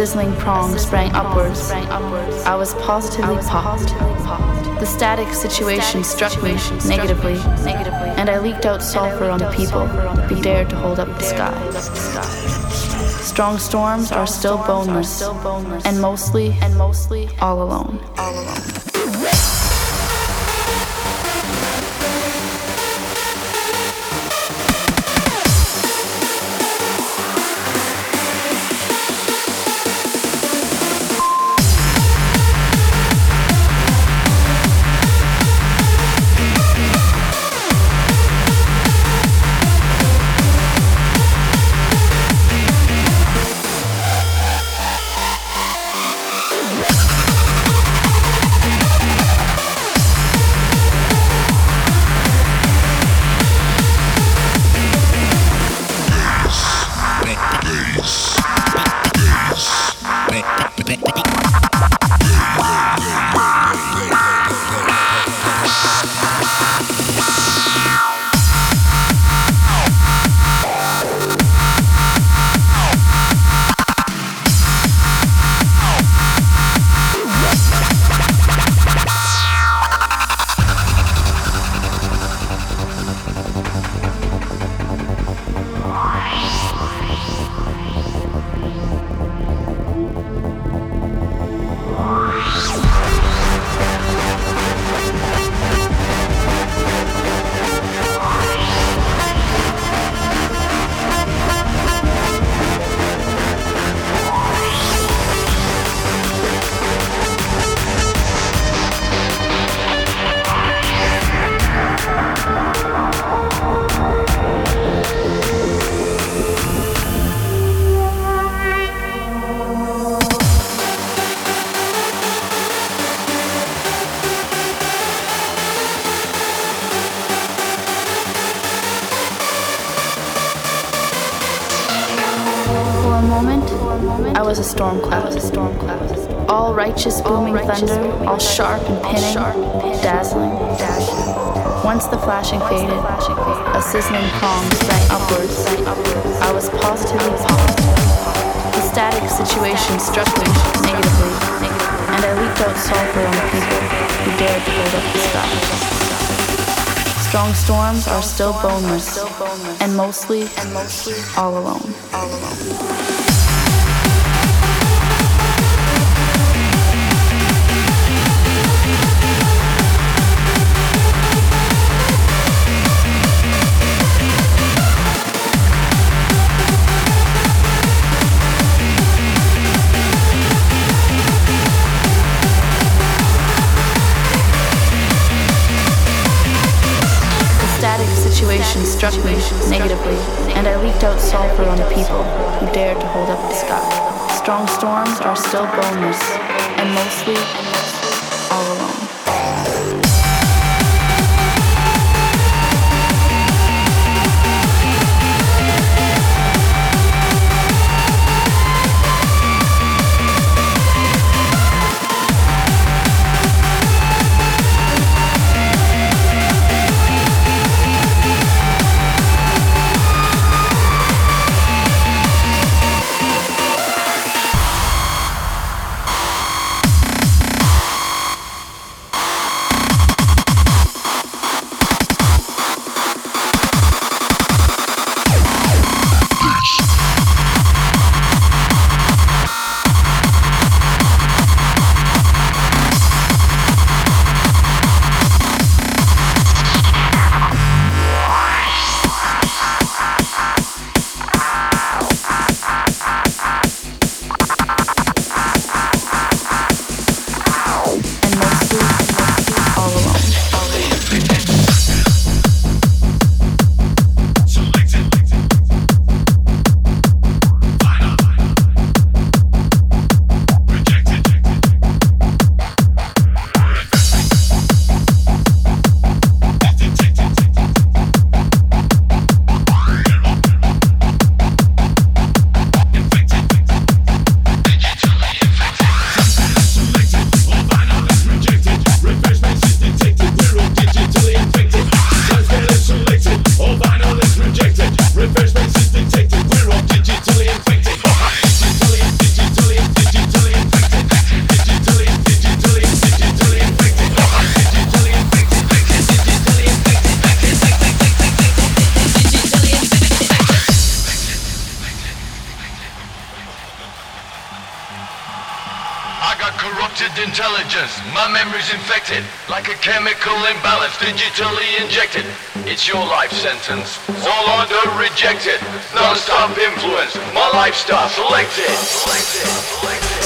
sizzling prong sprang upwards. I was positively popped. The static situation struck me negatively, and I leaked out sulfur on the people who dared to hold up the sky. Strong storms are still boneless, and mostly, and mostly. All alone. Righteous booming thunder, all sharp and pinning, dazzling. Once the flashing faded, a sizzling prong sprang upwards. I was positively popped. The static situation struck me negatively, and I leaped out sulfur on the people who dared to hold up the sky. Strong storms are still boneless, and mostly. All alone. Infected, like a chemical imbalance, digitally injected. It's your life sentence, all order rejected. Non-stop influence, my lifestyle selected. selected. selected.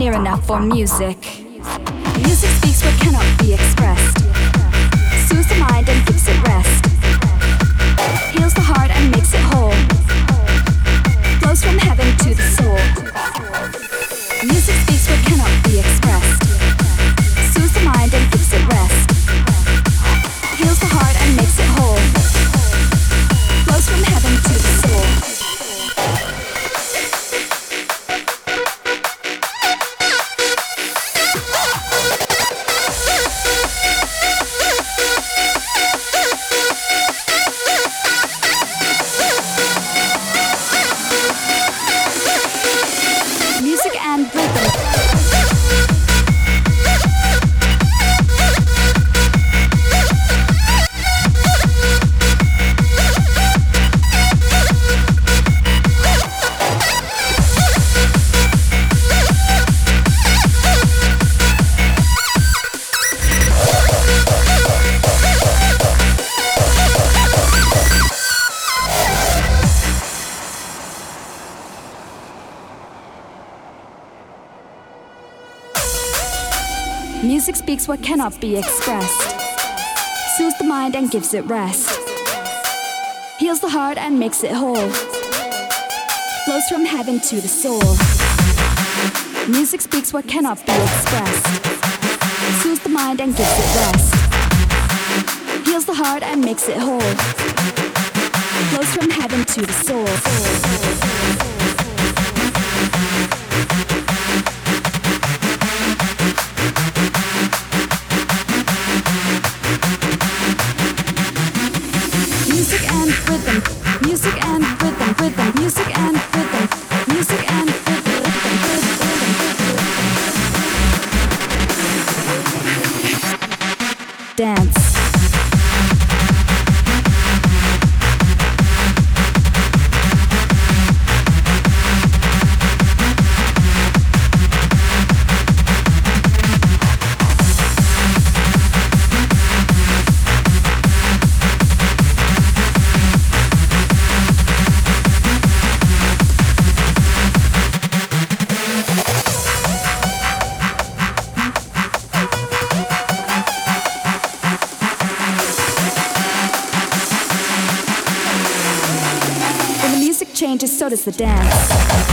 Near enough for music. Cannot be expressed, soothes the mind and gives it rest, heals the heart and makes it whole, flows from heaven to the soul. Music speaks what cannot be expressed, soothes the mind and gives it rest, heals the heart and makes it whole, flows from heaven to the soul. Dance. The dance.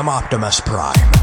I'm Optimus Prime.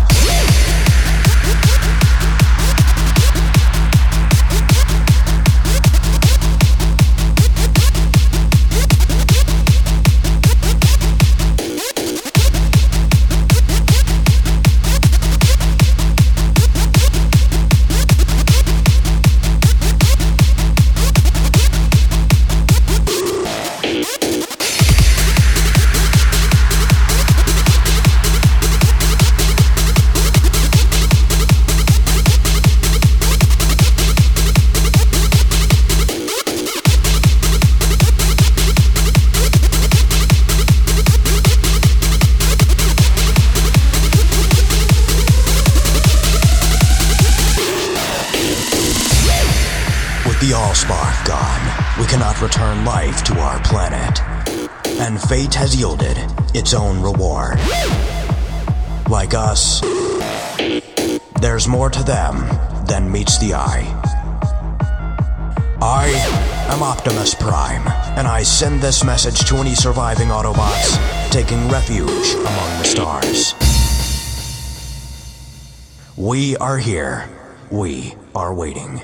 Its own reward. Like us, there's more to them than meets the eye. I am Optimus Prime, and I send this message to any surviving Autobots taking refuge among the stars. We are here. We are waiting.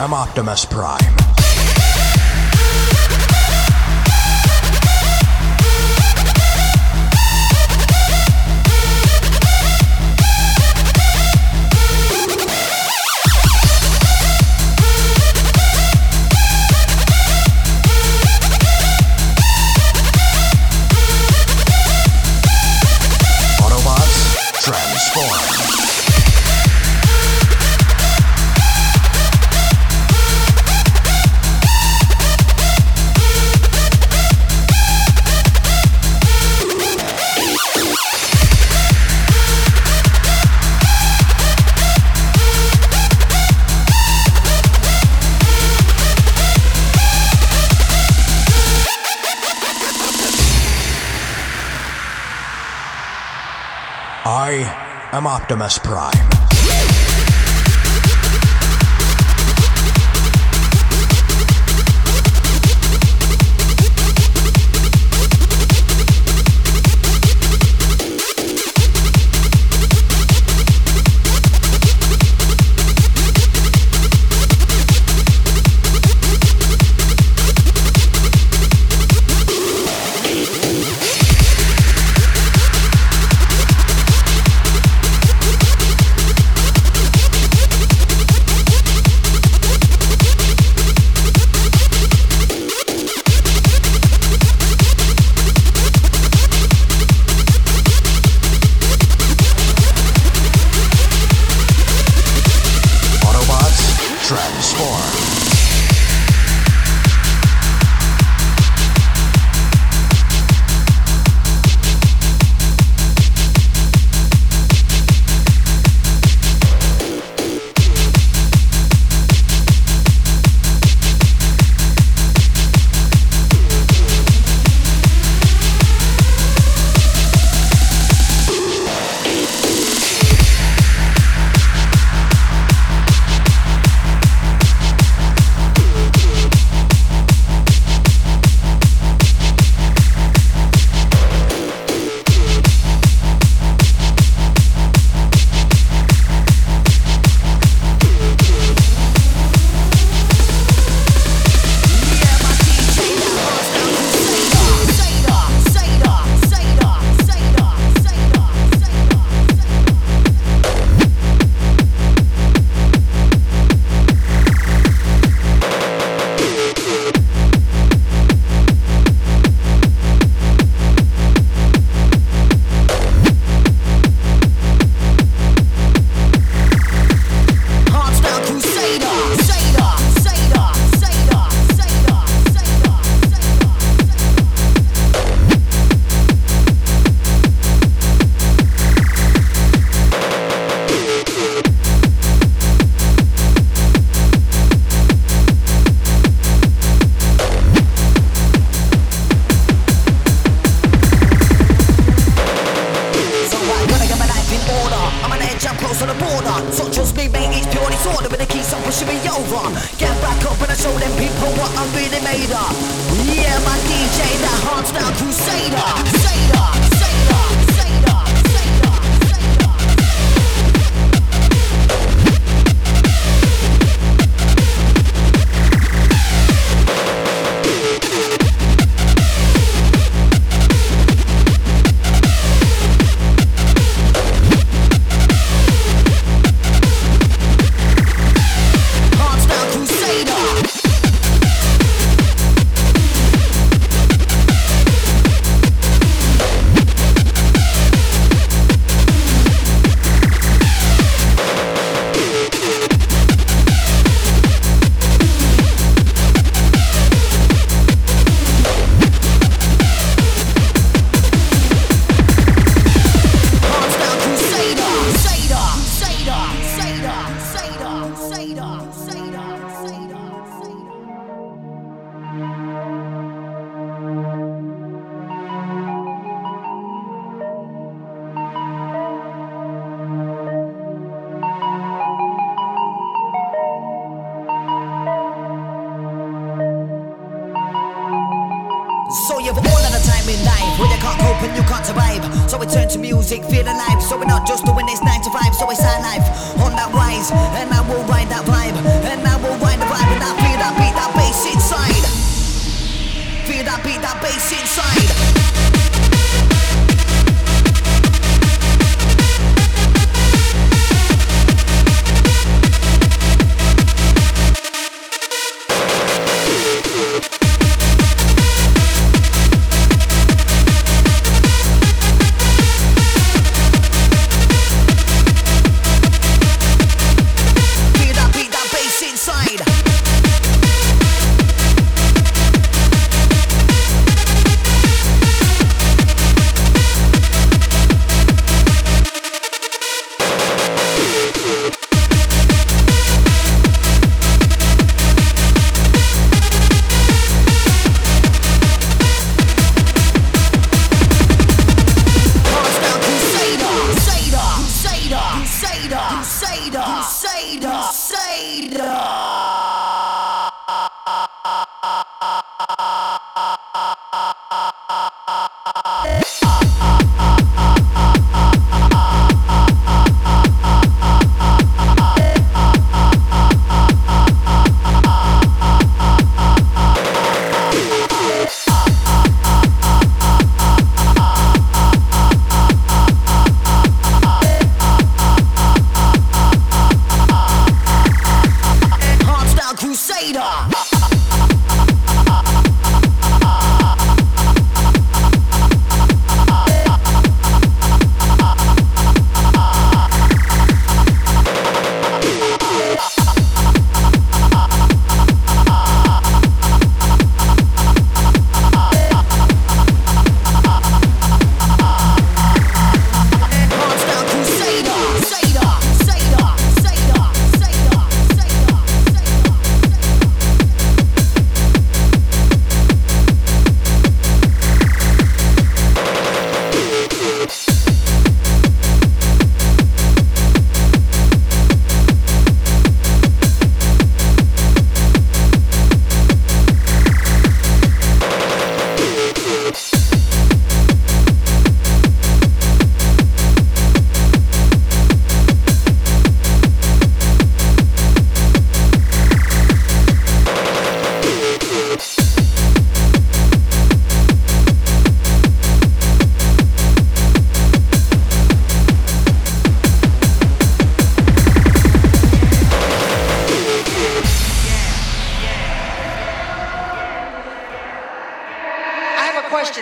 I am Optimus Prime. I am Optimus Prime.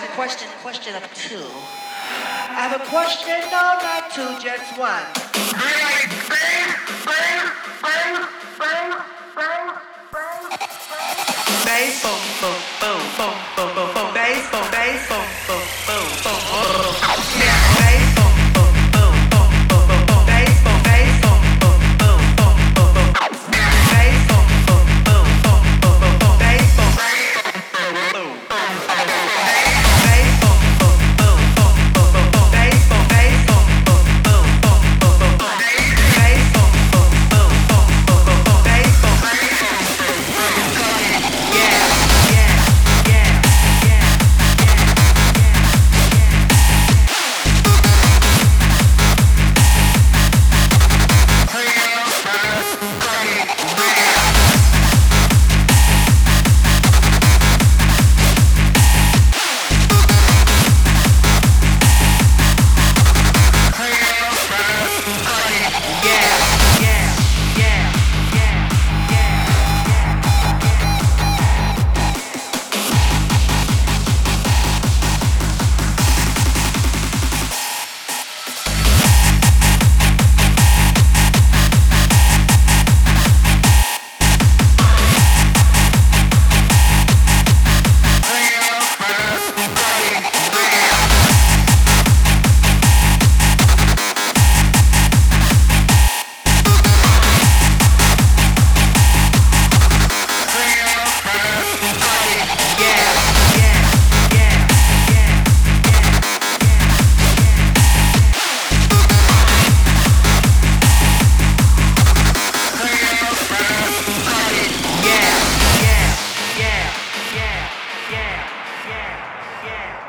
question, question, question of two. I have a question, no, not two, just one. I boom, boom, boom, boom, boom, boom, boom, bass, boom, boom. yeah, yeah.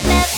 never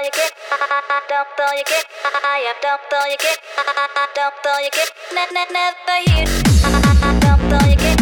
Don't throw your kid, don't throw your kid, don't throw your kid, net, net, never you. Don't throw your kid.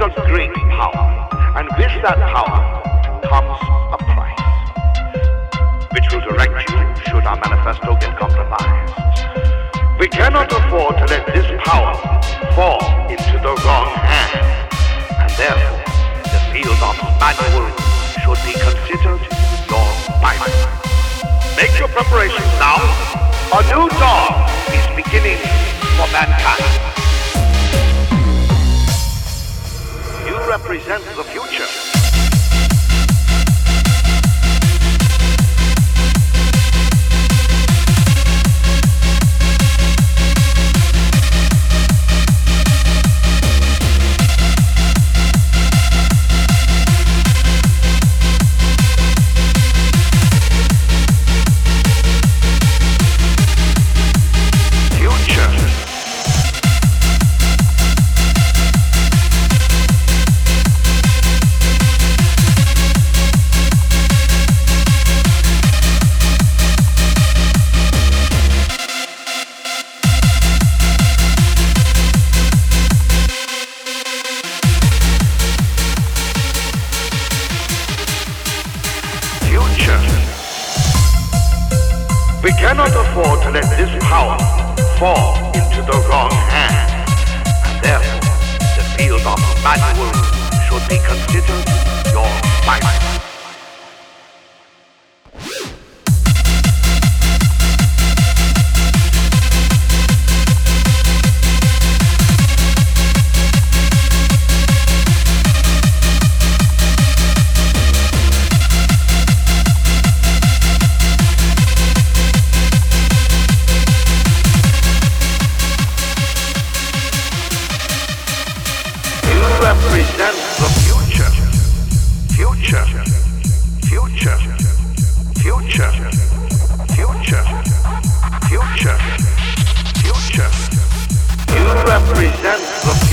A great power, and with that power comes a price, which will direct you should our manifesto get compromised. We cannot afford to let this power fall into the wrong hands, and therefore the field of manual should be considered your Bible. Make your preparations now. A new dawn is beginning for mankind. Represent the future. The. Future. Future. Future. Future. Future. Future. You represent the